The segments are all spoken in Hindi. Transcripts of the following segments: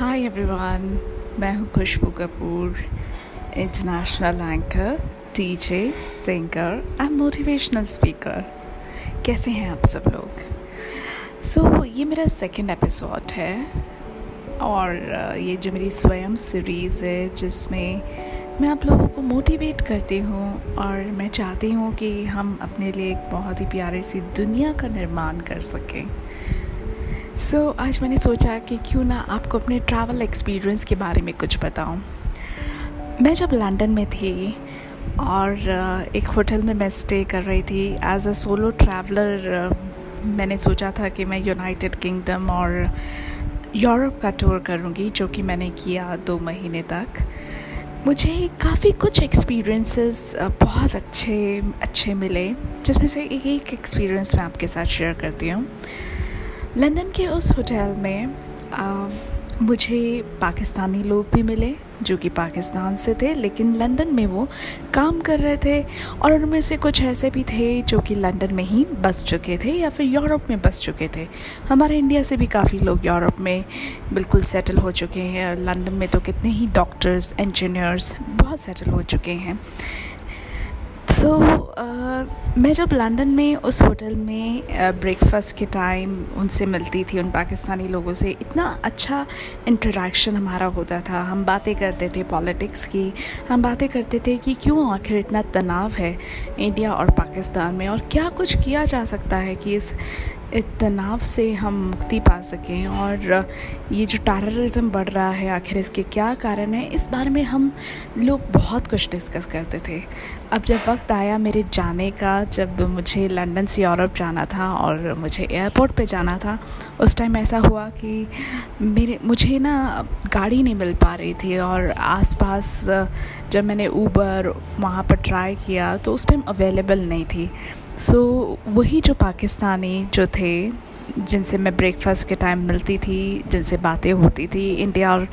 हाय एवरीवन मैं हूँ Khushboo Kapoor international anchor DJ singer and motivational speaker कैसे हैं आप सब लोग? सो so, ये मेरा सेकंड एपिसोड है और ये जो मेरी स्वयं सीरीज़ है जिसमें मैं आप लोगों को मोटिवेट करती हूँ और मैं चाहती हूँ कि हम अपने लिए एक बहुत ही प्यारी सी दुनिया का निर्माण कर सकें। सो so, आज मैंने सोचा कि क्यों ना आपको अपने ट्रैवल एक्सपीरियंस के बारे में कुछ बताऊँ। मैं जब लंदन में थी और एक होटल में मैं स्टे कर रही थी एज अ सोलो ट्रैवलर मैंने सोचा था कि मैं यूनाइटेड किंगडम और यूरोप का टूर करूँगी जो कि मैंने किया दो महीने तक मुझे काफ़ी कुछ एक्सपीरियंसेस बहुत अच्छे अच्छे मिले जिसमें से एक एक एक्सपीरियंस मैं आपके साथ शेयर करती हूँ लंदन के उस होटल में आ, मुझे पाकिस्तानी लोग भी मिले जो कि पाकिस्तान से थे लेकिन लंदन में वो काम कर रहे थे और उनमें से कुछ ऐसे भी थे जो कि लंदन में ही बस चुके थे या फिर यूरोप में बस चुके थे। हमारे इंडिया से भी काफ़ी लोग यूरोप में बिल्कुल सेटल हो चुके हैं और लंदन में तो कितने ही डॉक्टर्स इंजीनियर्स बहुत सेटल हो चुके हैं। सो so, uh, मैं जब लंदन में उस होटल में ब्रेकफास्ट uh, के टाइम उनसे मिलती थी उन पाकिस्तानी लोगों से इतना अच्छा इंटरेक्शन हमारा होता था। हम बातें करते थे पॉलिटिक्स की। हम बातें करते थे कि क्यों आखिर इतना तनाव है इंडिया और पाकिस्तान में और क्या कुछ किया जा सकता है कि इस तनाव से हम मुक्ति पा सकें और ये जो टेररिज्म बढ़ रहा है आखिर इसके क्या कारण है, इस बारे में हम लोग बहुत कुछ डिस्कस करते थे। अब जब वक्त आया मेरे जाने का, जब मुझे लंदन से यूरोप जाना था और मुझे एयरपोर्ट पे जाना था, उस टाइम ऐसा हुआ कि मेरे, मुझे ना गाड़ी नहीं मिल पा रही थी और आसपास जब मैंने ऊबर वहाँ पर ट्राई किया तो उस टाइम अवेलेबल नहीं थी। सो so, वही जो पाकिस्तानी जो थे जिनसे मैं ब्रेकफास्ट के टाइम मिलती थी जिनसे बातें होती थी इंडिया और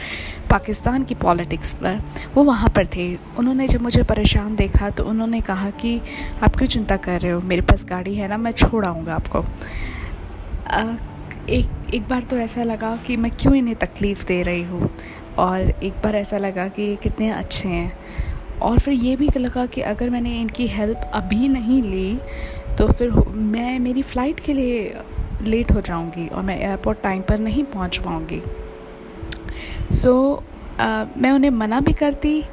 पाकिस्तान की पॉलिटिक्स पर वो वहाँ पर थे। उन्होंने जब मुझे परेशान देखा तो उन्होंने कहा कि आप क्यों चिंता कर रहे हो? मेरे पास गाड़ी है ना मैं छोड़ आऊँगा आपको। आ, एक एक बार तो ऐसा लगा कि मैं क्यों इन्हें तकलीफ़ दे रही हूँ? और एक बार ऐसा लगा कि कितने अच्छे हैं। और फिर ये भी लगा कि अगर मैंने इनकी हेल्प अभी नहीं ली तो फिर मैं मेरी फ़्लाइट के लिए लेट हो जाऊँगी और मैं एयरपोर्ट टाइम पर नहीं पहुँच पाऊँगी। सो so, मैं उन्हें मना भी करती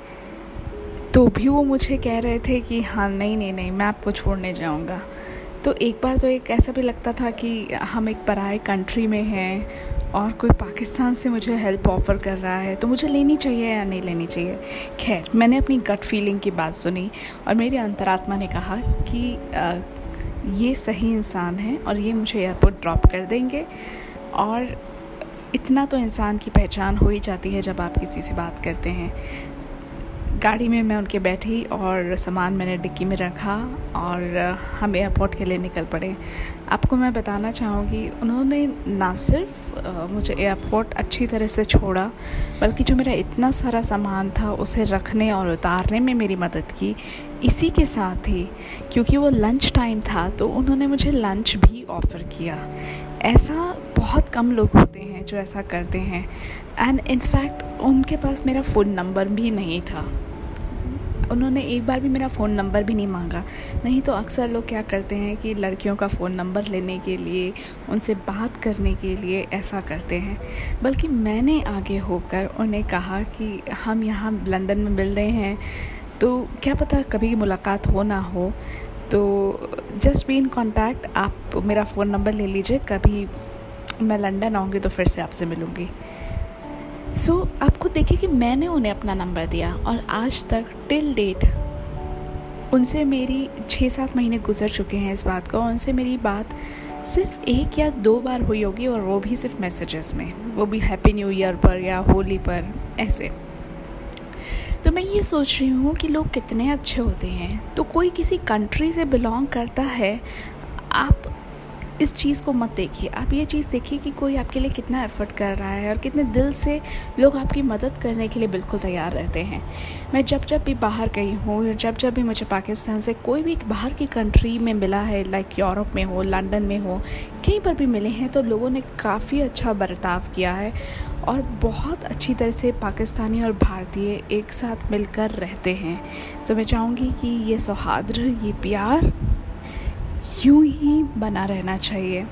तो भी वो मुझे कह रहे थे कि हाँ नहीं नहीं नहीं मैं आपको छोड़ने जाऊँगा। तो एक बार तो एक ऐसा भी लगता था कि हम एक पराए कंट्री में हैं और कोई पाकिस्तान से मुझे हेल्प ऑफ़र कर रहा है तो मुझे लेनी चाहिए या नहीं लेनी चाहिए? खैर मैंने अपनी गट फीलिंग की बात सुनी और मेरी अंतरात्मा ने कहा कि आ, ये सही इंसान है और ये मुझे एयरपोर्ट ड्रॉप कर देंगे और इतना तो इंसान की पहचान हो ही जाती है जब आप किसी से बात करते हैं। गाड़ी में मैं उनके बैठी और सामान मैंने डिक्की में रखा और हम एयरपोर्ट के लिए निकल पड़े। आपको मैं बताना चाहूँगी, उन्होंने ना सिर्फ़ मुझे एयरपोर्ट अच्छी तरह से छोड़ा, बल्कि जो मेरा इतना सारा सामान था उसे रखने और उतारने में मेरी मदद की। इसी के साथ ही, क्योंकि वो लंच टाइम था तो उन्होंने मुझे लंच भी ऑफ़र किया। ऐसा बहुत कम लोग होते हैं जो ऐसा करते हैं। एंड इनफैक्ट उनके पास मेरा फ़ोन नंबर भी नहीं था। उन्होंने एक बार भी मेरा फ़ोन नंबर भी नहीं मांगा। नहीं तो अक्सर लोग क्या करते हैं कि लड़कियों का फ़ोन नंबर लेने के लिए, उनसे बात करने के लिए ऐसा करते हैं। बल्कि मैंने आगे होकर उन्हें कहा कि हम यहाँ लंदन में मिल रहे हैं तो क्या पता कभी मुलाकात हो ना हो। तो जस्ट बी इन कॉन्टैक्ट आप मेरा फ़ोन नंबर ले लीजिए। कभी मैं लंदन आऊँगी तो फिर से आपसे मिलूँगी। सो so, आपको देखिए कि मैंने उन्हें अपना नंबर दिया और आज तक टिल डेट उनसे मेरी छः सात महीने गुजर चुके हैं इस बात को। उनसे मेरी बात सिर्फ़ एक या दो बार हुई होगी और वो भी सिर्फ़ मैसेजेस में। वो भी हैप्पी न्यू ईयर पर या होली पर ऐसे। तो मैं ये सोच रही हूँ कि लोग कितने अच्छे होते हैं। तो कोई किसी कंट्री से बिलोंग करता है इस चीज़ को मत देखिए। आप ये चीज़ देखिए कि कोई आपके लिए कितना एफर्ट कर रहा है और कितने दिल से लोग आपकी मदद करने के लिए बिल्कुल तैयार रहते हैं। मैं जब जब भी बाहर गई हूँ जब जब भी मुझे पाकिस्तान से कोई भी बाहर की कंट्री में मिला है लाइक यूरोप में हो, लंदन में हो, कहीं पर भी मिले हैं तो लोगों ने काफ़ी अच्छा बर्ताव किया है और बहुत अच्छी तरह से पाकिस्तानी और भारतीय एक साथ मिलकर रहते हैं। तो मैं चाहूँगी कि ये सौहार्द, ये प्यार यूँ ही बना रहना चाहिए।